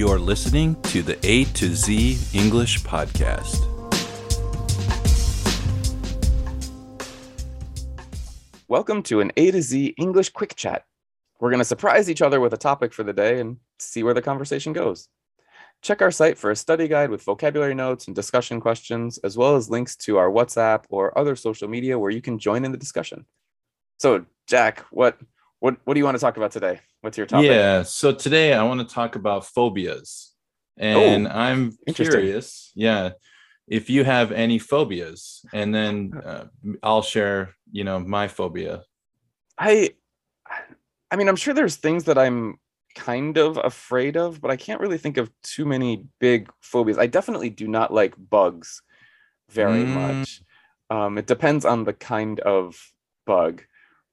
You're listening to the A to Z English Podcast. Welcome to an A to Z English quick chat. We're going to surprise each other with a topic for the day and see where the conversation goes. Check our site for a study guide with vocabulary notes and discussion questions, as well as links to our WhatsApp or other social media where you can join in the discussion. So, Jack, what what what do you want to talk about today? What's your topic? Yeah, so today I want to talk about phobias. And Oh, I'm curious, yeah, if you have any phobias, and then uh, I'll share, you know, my phobia. I I mean, I'm sure there's things that I'm kind of afraid of, but I can't really think of too many big phobias. I definitely do not like bugs very Mm. much. Um, it depends on the kind of bug,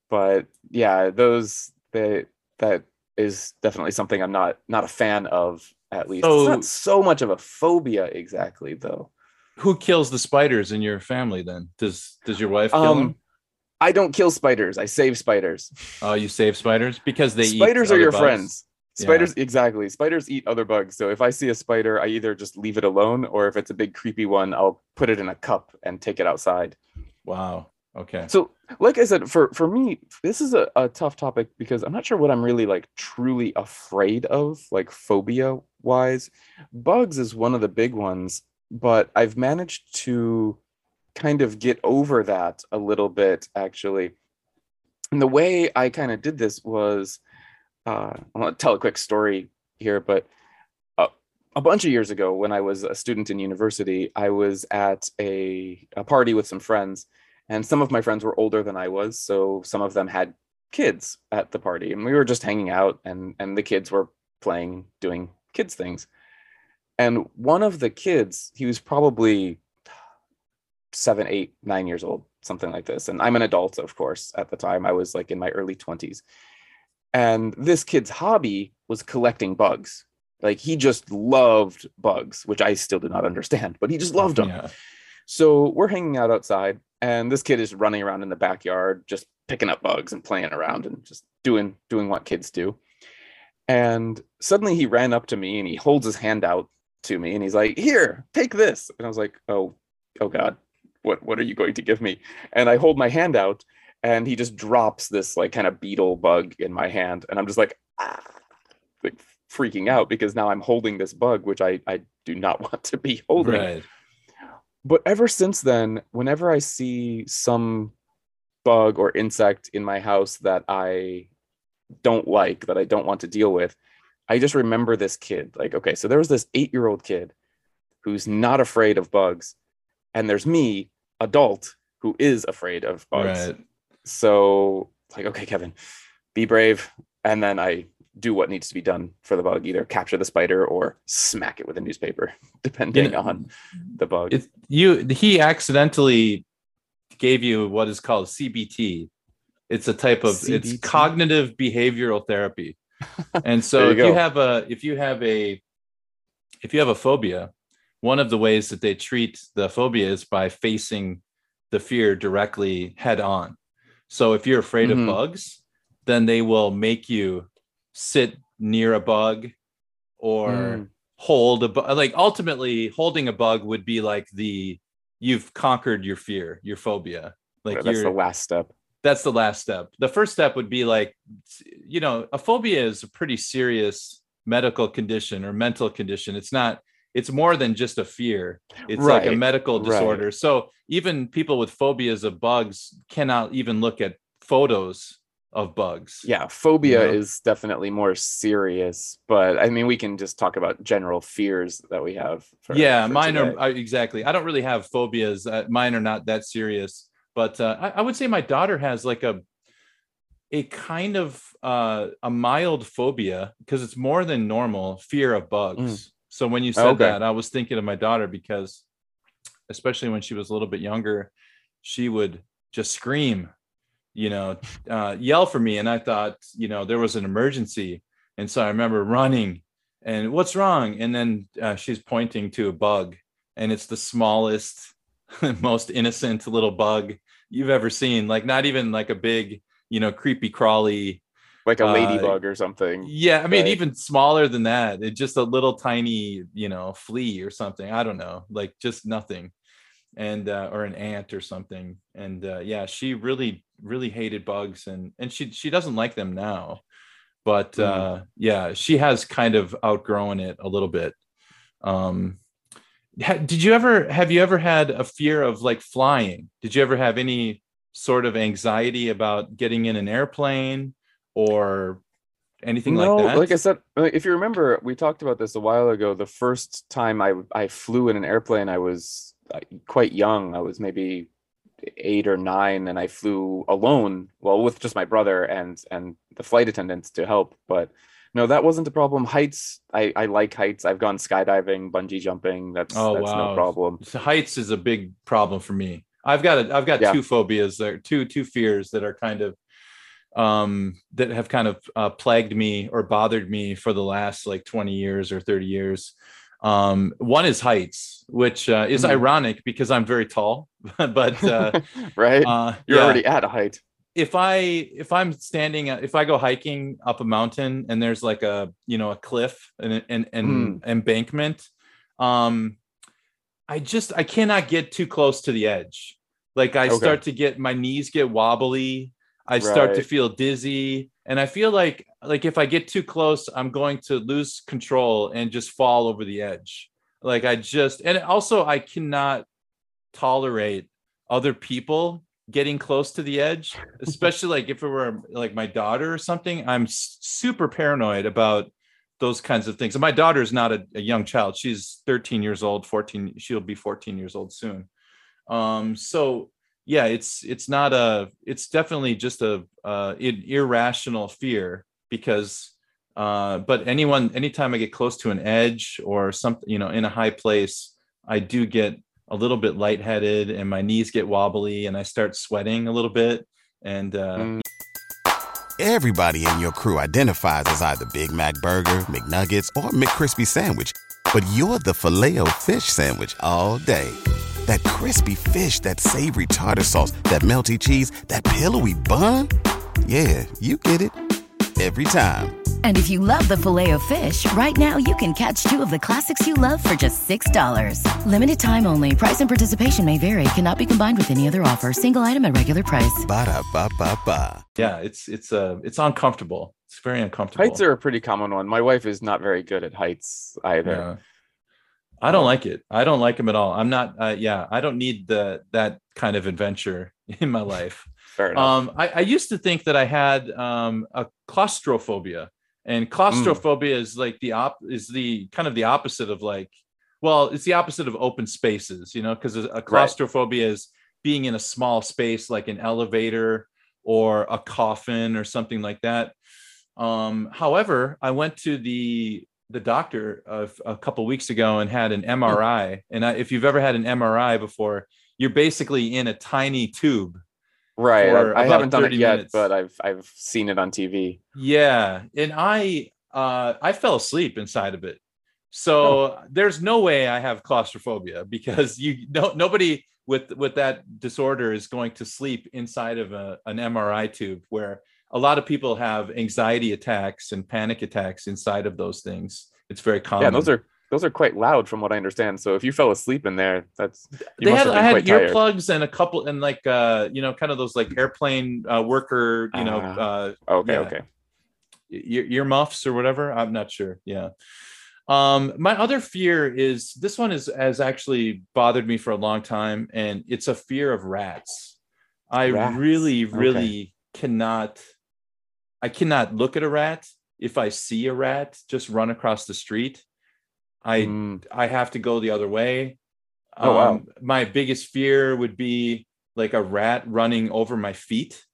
but yeah, those that that is definitely something I'm not not a fan of. At least it's So- not so much of a phobia exactly, though. Who kills the spiders in your family then? Does does your wife kill them? Um, I don't kill spiders. I save spiders. Oh, you save spiders because they eat spiders are your bugs? friends Yeah. spiders exactly spiders eat other bugs so if i see a spider i either just leave it alone or if it's a big creepy one i'll put it in a cup and take it outside Wow. Okay. so like i said for for me this is a, a tough topic because i'm not sure what i'm really like truly afraid of like phobia wise bugs is one of the big ones but i've managed to kind of get over that a little bit actually and the way i kind of did this was uh, i want to tell a quick story here but uh, a bunch of years ago when i was a student in university i was at a, a party with some friends and some of my friends were older than i was so some of them had kids at the party and we were just hanging out and and the kids were playing doing kids things. And one of the kids he was probably seven eight nine years old something like this. And i'm an adult of course at the time. I was like in my early 20s and this kid's hobby was collecting bugs. Like he just loved bugs which i still do not understand but he just loved them. Yeah. so we're hanging out outside, and this kid is running around in the backyard, just picking up bugs and playing around and just doing doing what kids do. And suddenly he ran up to me and he holds his hand out to me and he's like, "Here, take this." And I was like, "Oh, oh God, what what are you going to give me?" And I hold my hand out, and he just drops this like kind of beetle bug in my hand, and I'm just like, ah, like freaking out because now I'm holding this bug, which I I do not want to be holding Right. But ever since then, whenever I see some bug or insect in my house that I don't like, that I don't want to deal with, I just remember this kid. Like, okay, so there was this eight year old kid who's not afraid of bugs, and there's me, adult, who is afraid of bugs. Right. So, like, okay, Kevin, be brave. And then I do what needs to be done for the bug either capture the spider or smack it with a newspaper, depending Yeah. on the bug. It, you he accidentally gave you what is called CBT. It's a type of it's cognitive behavioral therapy. And so you if you have a if you have a if you have a phobia, one of the ways that they treat the phobia is by facing the fear directly head on. So if you're afraid Mhm. of bugs, then they will make you sit near a bug or Mm. hold a bug. Like ultimately, holding a bug would be like the you've conquered your fear, your phobia. Like that's the last step. that's the last step. The first step would be like, you know, a phobia is a pretty serious medical condition or mental condition. It's not, it's more than just a fear. It's like a Right, medical right. disorder. So even people with phobias of bugs cannot even look at photos of bugs. Yeah, phobia know? is definitely more serious, but I mean, we can just talk about general fears that we have. For, yeah for mine today. are exactly i don't really have phobias uh, mine are not that serious but uh, I, I would say my daughter has like a a kind of uh, a mild phobia because it's more than normal fear of bugs so when you said Okay. that i was thinking of my daughter because especially when she was a little bit younger she would just scream you know uh, yell for me. And i thought you know there was an emergency. And so i remember running and what's wrong? And then uh, she's pointing to a bug and it's the smallest most innocent little bug you've ever seen. Like not even like a big you know creepy crawly like a uh, ladybug or something. yeah i mean Right. even smaller than that. It's just a little tiny you know flea or something. I don't know. Like just nothing and uh, or an ant or something. And uh, yeah she really really hated bugs and and she she doesn't like them now. But Mm. uh yeah she has kind of outgrown it a little bit. Um ha- did you ever have you ever had a fear of like flying? Did you ever have any sort of anxiety about getting in an airplane or anything no, like that? like I said, if you remember, we talked about this a while ago. The first time I I flew in an airplane, I was uh, quite young. I was maybe eight or nine, and I flew alone. Well, with just my brother and and the flight attendants to help. But no, that wasn't a problem. Heights, I I like heights. I've gone skydiving, bungee jumping. That's Oh, that's wow. no problem. So heights is a big problem for me. I've got a, I've got Yeah. two phobias there, two two fears that are kind of um that have kind of uh, plagued me or bothered me for the last like 20 years or 30 years. Um one is heights, which uh, is Mhm. ironic because I'm very tall, but uh, right? uh You're yeah. already at a height. if I if I'm standing if I go hiking up a mountain and there's like a you know a cliff and an an embankment, um, I just I cannot get too close to the edge. Like I Okay. start to get my knees get wobbly. I start to feel dizzy, and I feel like like if I get too close, I'm going to lose control and just fall over the edge. Like I just and also I cannot tolerate other people getting close to the edge, especially like if it were like my daughter or something. I'm super paranoid about those kinds of things. And my daughter is not a, a young child; she's 13 years old, 14. She'll be 14 years old soon. Um, so yeah, it's it's not a. It's definitely just a uh, an irrational fear because. Uh, but anyone, anytime I get close to an edge or something, you know, in a high place, I do get a little bit lightheaded and my knees get wobbly and I start sweating a little bit. And uh, Mm. Everybody in your crew identifies as either Big Mac Burger, McNuggets, or McCrispy Sandwich. But you're the Filet-O-Fish Sandwich all day. That crispy fish, that savory tartar sauce, that melty cheese, that pillowy bun. Yeah, you get it. Every time. And if you love the Filet-O-Fish, right now you can catch two of the classics you love for just $6. Limited time only. Price and participation may vary. Cannot be combined with any other offer. Single item at regular price. Ba-da-ba-ba-ba. yeah, it's it's uh it's uncomfortable. It's very uncomfortable. Heights are a pretty common one. My wife is not very good at heights either. Yeah. I don't like it. I don't like them at all. I'm not. Uh, yeah, I don't need the that kind of adventure in my life. Fair enough. Um, I, I used to think that I had um, a claustrophobia, and claustrophobia is like the op is the kind of the opposite of like, well, it's the opposite of open spaces, you know, because a claustrophobia is being in a small space like an elevator or a coffin or something like that. Um, however, I went to the the doctor uh, a couple weeks ago and had an MRI. And I, if you've ever had an MRI before, you're basically in a tiny tube right. I, I haven't done it yet, minutes. but I've I've seen it on TV. Yeah, and I uh I fell asleep inside of it. So there's no way I have claustrophobia because you no nobody with with that disorder is going to sleep inside of a, an MRI tube where a lot of people have anxiety attacks and panic attacks inside of those things. It's very common. Yeah, those are those are quite loud from what I understand. So if you fell asleep in there, that's you they had I had tired. earplugs and a couple and like uh you know kind of those like airplane uh worker you know Ah. uh Okay, yeah. okay. ear, ear muffs or whatever i'm not sure yeah um my other fear is this one is has actually bothered me for a long time and it's a fear of rats i Rats, really okay. really cannot i cannot look at a rat if i see a rat just run across the street i Mm, I have to go the other way. Oh, wow. Um, My biggest fear would be like a rat running over my feet.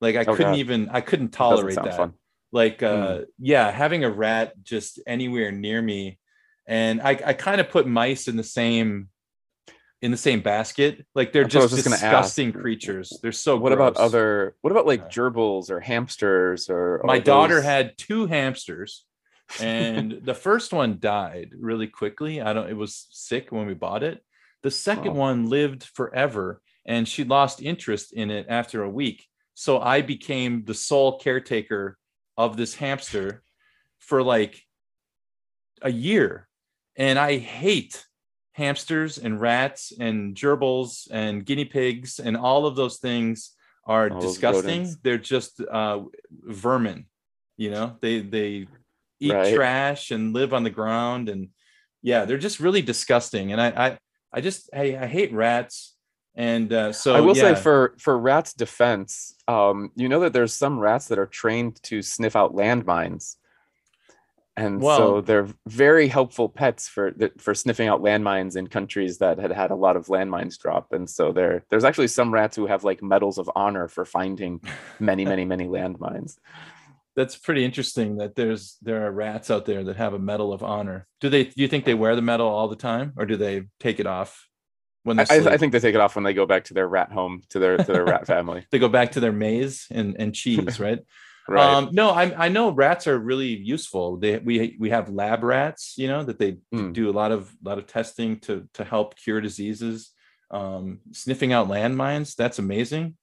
Like I Oh, couldn't God. even, I couldn't tolerate that. fun. Like, uh, yeah, having a rat just anywhere near me, and I, I kind of put mice in the same, in the same basket. Like they're That's what I just just disgusting creatures. They're so. What about other? What about like gerbils or hamsters or? my daughter those- had two hamsters and the first one died really quickly i don't it was sick when we bought it the second Wow. one lived forever and she lost interest in it after a week so i became the sole caretaker of this hamster for like a year and i hate hamsters and rats and gerbils and guinea pigs and all of those things are All disgusting. they're just uh vermin you know? They they eat Right. trash and live on the ground and yeah they're just really disgusting. And i i, I just I, I hate rats. And uh so I will yeah. say for for rats' defense, um, you know that there's some rats that are trained to sniff out landmines, and Well- so they're very helpful pets for for sniffing out landmines in countries that had had a lot of landmines drop. And so there there's actually some rats who have like medals of honor for finding many many many landmines. that's pretty interesting that there's there are rats out there that have a medal of honor do they do you think they wear the medal all the time or do they take it off when they I, I think they take it off when they go back to their rat home to their to their rat family. they go back to their maze and, and cheese right Right. Um, no, I, I know rats are really useful. They we we have lab rats, you know, that they Mm. do a lot of lot of testing to to help cure diseases. Um, sniffing out landmines, that's amazing.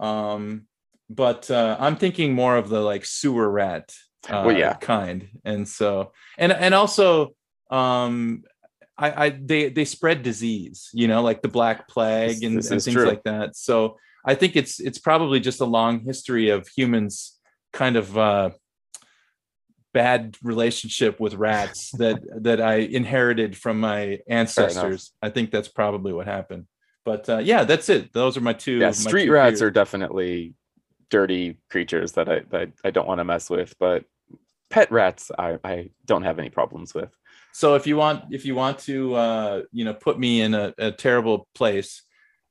Um, but uh, I'm thinking more of the like sewer rat uh, Well, yeah. kind, and so and and also um, I, I they they spread disease, you know, like the black plague and, and things true. like that. So I think it's it's probably just a long history of humans kind of uh, bad relationship with rats that that I inherited from my ancestors. I think that's probably what happened. But uh, yeah, that's it. Those are my two. yeah, my street two rats fears. are definitely dirty creatures that I that I don't want to mess with, but pet rats I, I don't have any problems with. so if you want if you want to uh you know put me in a, a terrible place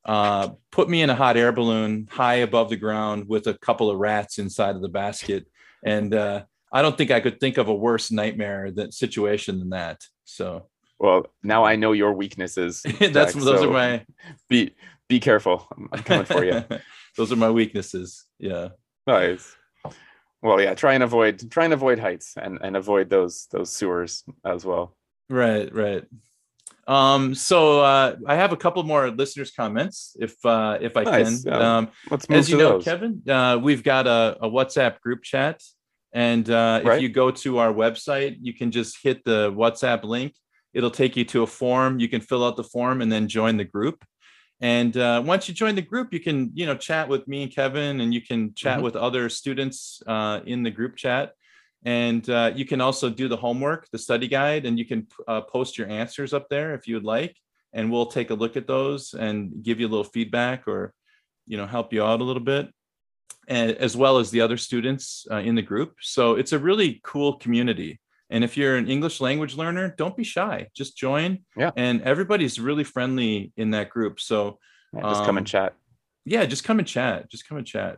uh put me in a hot air balloon high above the ground with a couple of rats inside of the basket and uh i don't think i could think of a worse nightmare that situation than that so Well, now I know your weaknesses. that's Jack, those so are my be be careful. I'm, I'm coming for you. those are my weaknesses yeah Nice. Well, yeah, try and avoid try and avoid heights and and avoid those those sewers as well. Right, right. Um, so uh, I have a couple more listeners' comments, if uh, if I Nice, can. yeah. Um, Let's move as you know, those. Kevin, uh, we've got a, a WhatsApp group chat, and uh, Right. if you go to our website, you can just hit the WhatsApp link. It'll take you to a form. You can fill out the form and then join the group. And uh, once you join the group, you can you know chat with me and Kevin, and you can chat Mhm. with other students uh, in the group chat. And uh, you can also do the homework, the study guide, and you can uh, post your answers up there if you would like. And we'll take a look at those and give you a little feedback or, you know, help you out a little bit, and, as well as the other students uh, in the group. So it's a really cool community. And if you're an English language learner, don't be shy. Just join. Yeah. And everybody's really friendly in that group. So Yeah, just come um, and chat. yeah just come and chat just come and chat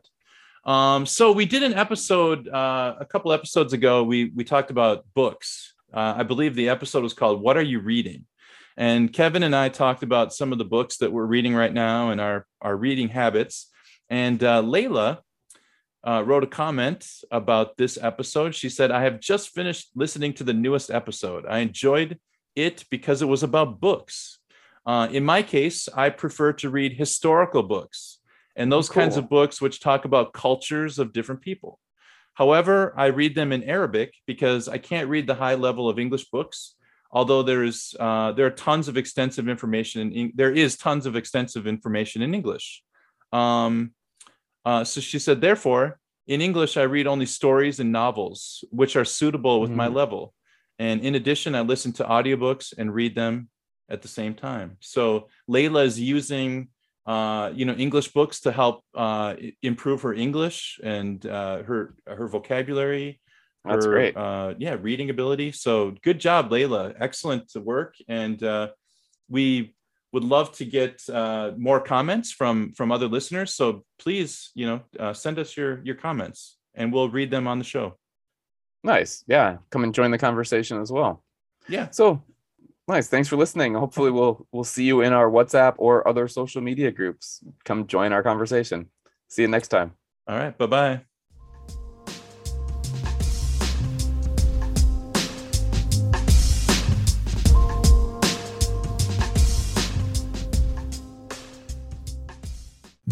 um so we did an episode uh a couple episodes ago we we talked about books. Uh, i believe the episode was called what are you reading? And kevin and i talked about some of the books that we're reading right now and our our reading habits. And uh, layla uh, wrote a comment about this episode. She said i have just finished listening to the newest episode. I enjoyed it because it was about books. Uh, in my case, I prefer to read historical books and those kinds of books which talk about cultures of different people. However, I read them in Arabic because I can't read the high level of English books. although there is uh, there are tons of extensive information in there is tons of extensive information in English. Um, uh, so she said, therefore, in English, I read only stories and novels which are suitable with mm. my level. And in addition, I listen to audiobooks and read them at the same time. So Layla is using uh, you know English books to help uh, improve her English and uh, her her vocabulary. That's her, great. Uh, yeah, reading ability. So good job, Layla. Excellent work. And uh, we would love to get uh, more comments from from other listeners. So please, you know, uh, send us your your comments, and we'll read them on the show. Nice, yeah. Come and join the conversation as well. Yeah. So nice. Thanks for listening. Hopefully, we'll we'll see you in our WhatsApp or other social media groups. Come join our conversation. See you next time. All right. Bye bye